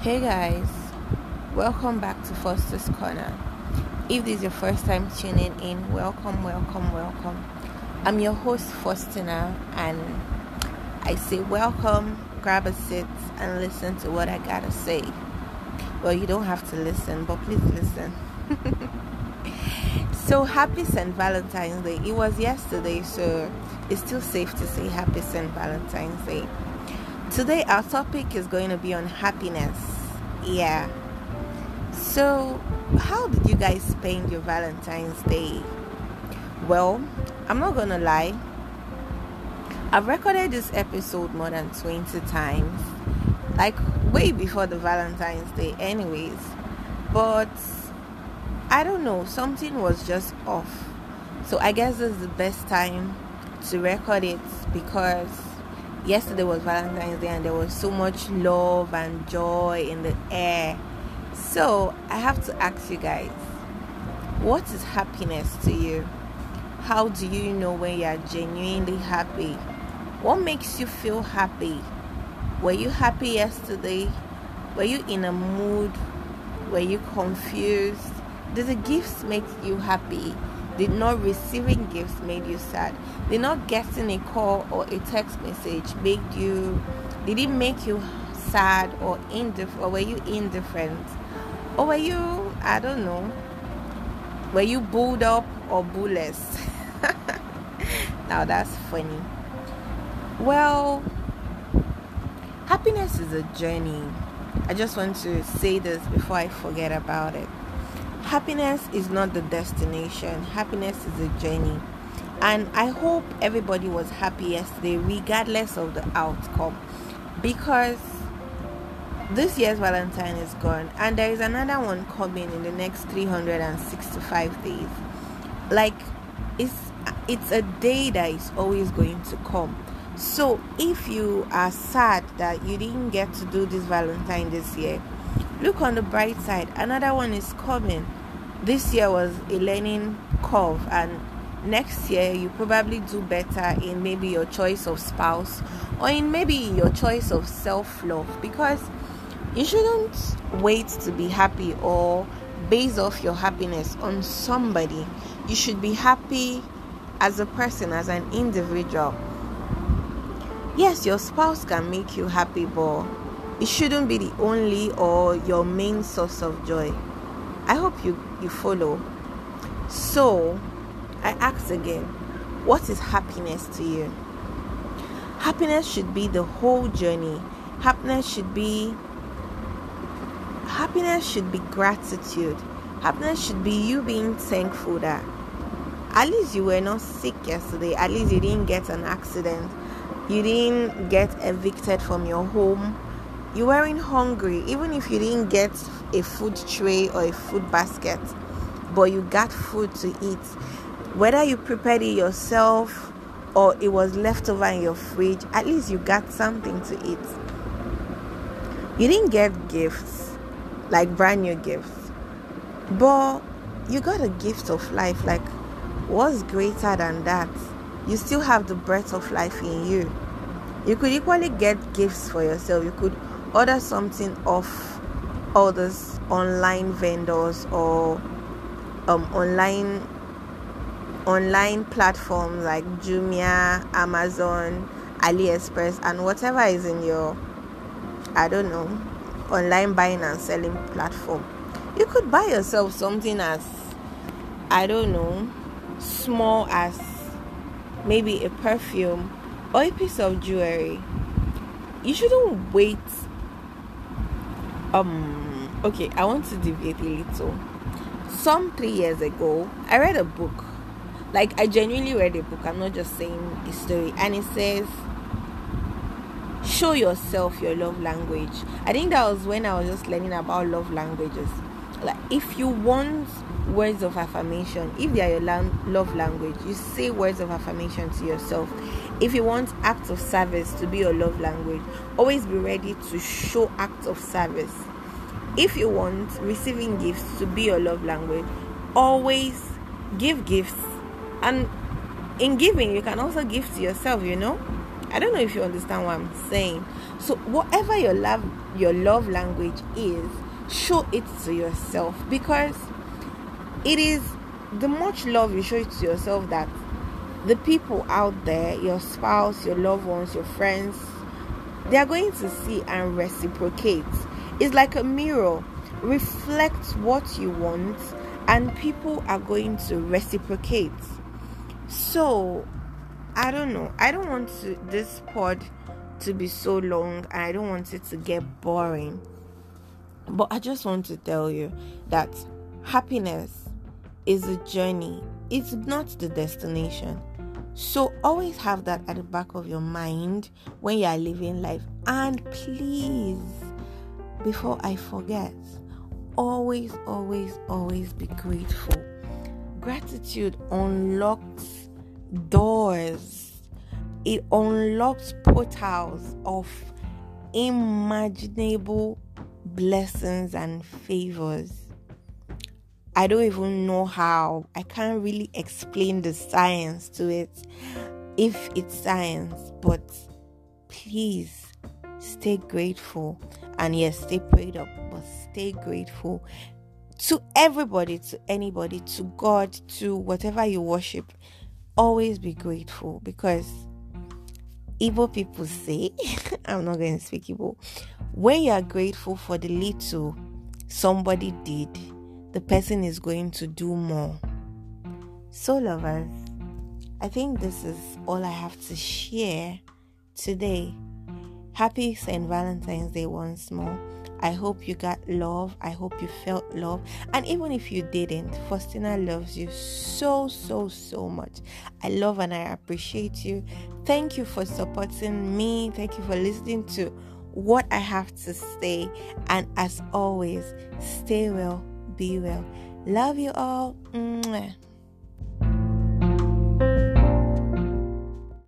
Hey guys, welcome back to Foster's Corner. If this is your first time tuning in, welcome, welcome, welcome. I'm your host Faustina, and I say welcome, grab a seat, and listen to what I gotta say. Well, you don't have to listen, but please listen. so, happy St. Valentine's Day. It was yesterday, so it's still safe to say happy St. Valentine's Day. Today, our topic is going to be on happiness. Yeah. So, how did you guys spend your Valentine's Day? Well, I'm not gonna lie, I've recorded this episode more than 20 times, like way before the Valentine's Day, anyways. But I don't know, something was just off. So, I guess this is the best time to record it because yesterday was Valentine's Day and there was so much love and joy in the air. So, I have to ask you guys what is happiness to you? How do you know when you are genuinely happy? What makes you feel happy? Were you happy yesterday? Were you in a mood? Were you confused? Did the gifts make you happy? Did not receiving gifts made you sad? Did not getting a call or a text message make you did it make you sad or indifferent or were you indifferent? Or were you I don't know were you bulled up or bullless? now that's funny. Well happiness is a journey. I just want to say this before I forget about it happiness is not the destination, happiness is a journey. And I hope everybody was happy yesterday, regardless of the outcome, because this year's Valentine is gone, and there is another one coming in the next 365 days. Like, it's it's a day that is always going to come. So, if you are sad that you didn't get to do this Valentine this year, look on the bright side. Another one is coming this year was a learning curve and next year you probably do better in maybe your choice of spouse or in maybe your choice of self-love because you shouldn't wait to be happy or base off your happiness on somebody. You should be happy as a person as an individual. Yes your spouse can make you happy but it shouldn't be the only or your main source of joy I hope you, you follow. So, I ask again, what is happiness to you? Happiness should be the whole journey. Happiness should be happiness should be gratitude. Happiness should be you being thankful that at least you were not sick yesterday. At least you didn't get an accident. You didn't get evicted from your home you weren't hungry, even if you didn't get a food tray or a food basket, but you got food to eat. Whether you prepared it yourself or it was left over in your fridge, at least you got something to eat. You didn't get gifts, like brand new gifts, but you got a gift of life. Like, what's greater than that? You still have the breath of life in you. You could equally get gifts for yourself. You could order something off all those online vendors or um, online online platforms like Jumia, Amazon, AliExpress, and whatever is in your I don't know online buying and selling platform. You could buy yourself something as I don't know small as maybe a perfume or a piece of jewelry. You shouldn't wait um okay i want to deviate a little. Some three years ago i read a book. Like i genuinely read a book. I'm not just saying a story. And it says show yourself your love language. I think that was when i was just learning about love languages. Like if you want words of affirmation. If they are your love language you say words of affirmation to yourself. If you want acts of service to be your love language always be ready to show acts of service. If you want receiving gifts to be your love language always give gifts. And in giving you can also give to yourself you know? I don't know if you understand what I'm saying. So whatever your love your love language is, show it to yourself because it is the much love you show it to yourself that the people out there, your spouse, your loved ones, your friends, they are going to see and reciprocate. It's like a mirror. Reflect what you want, and people are going to reciprocate. So, I don't know. I don't want to, this pod to be so long, and I don't want it to get boring. But I just want to tell you that happiness is a journey, it's not the destination. So always have that at the back of your mind when you are living life. And please, before I forget, always, always, always be grateful. Gratitude unlocks doors, it unlocks portals of imaginable blessings and favors. I don't even know how. I can't really explain the science to it if it's science, but please stay grateful. And yes, stay prayed up, but stay grateful to everybody, to anybody, to God, to whatever you worship. Always be grateful because Igbo people say, I'm not going to speak Igbo, when you are grateful for the little somebody did, the person is going to do more. So, lovers, I think this is all I have to share today. Happy St. Valentine's Day once more. I hope you got love. I hope you felt love. And even if you didn't, Faustina loves you so, so, so much. I love and I appreciate you. Thank you for supporting me. Thank you for listening to what I have to say. And as always, stay well be well. Love you all. Mwah.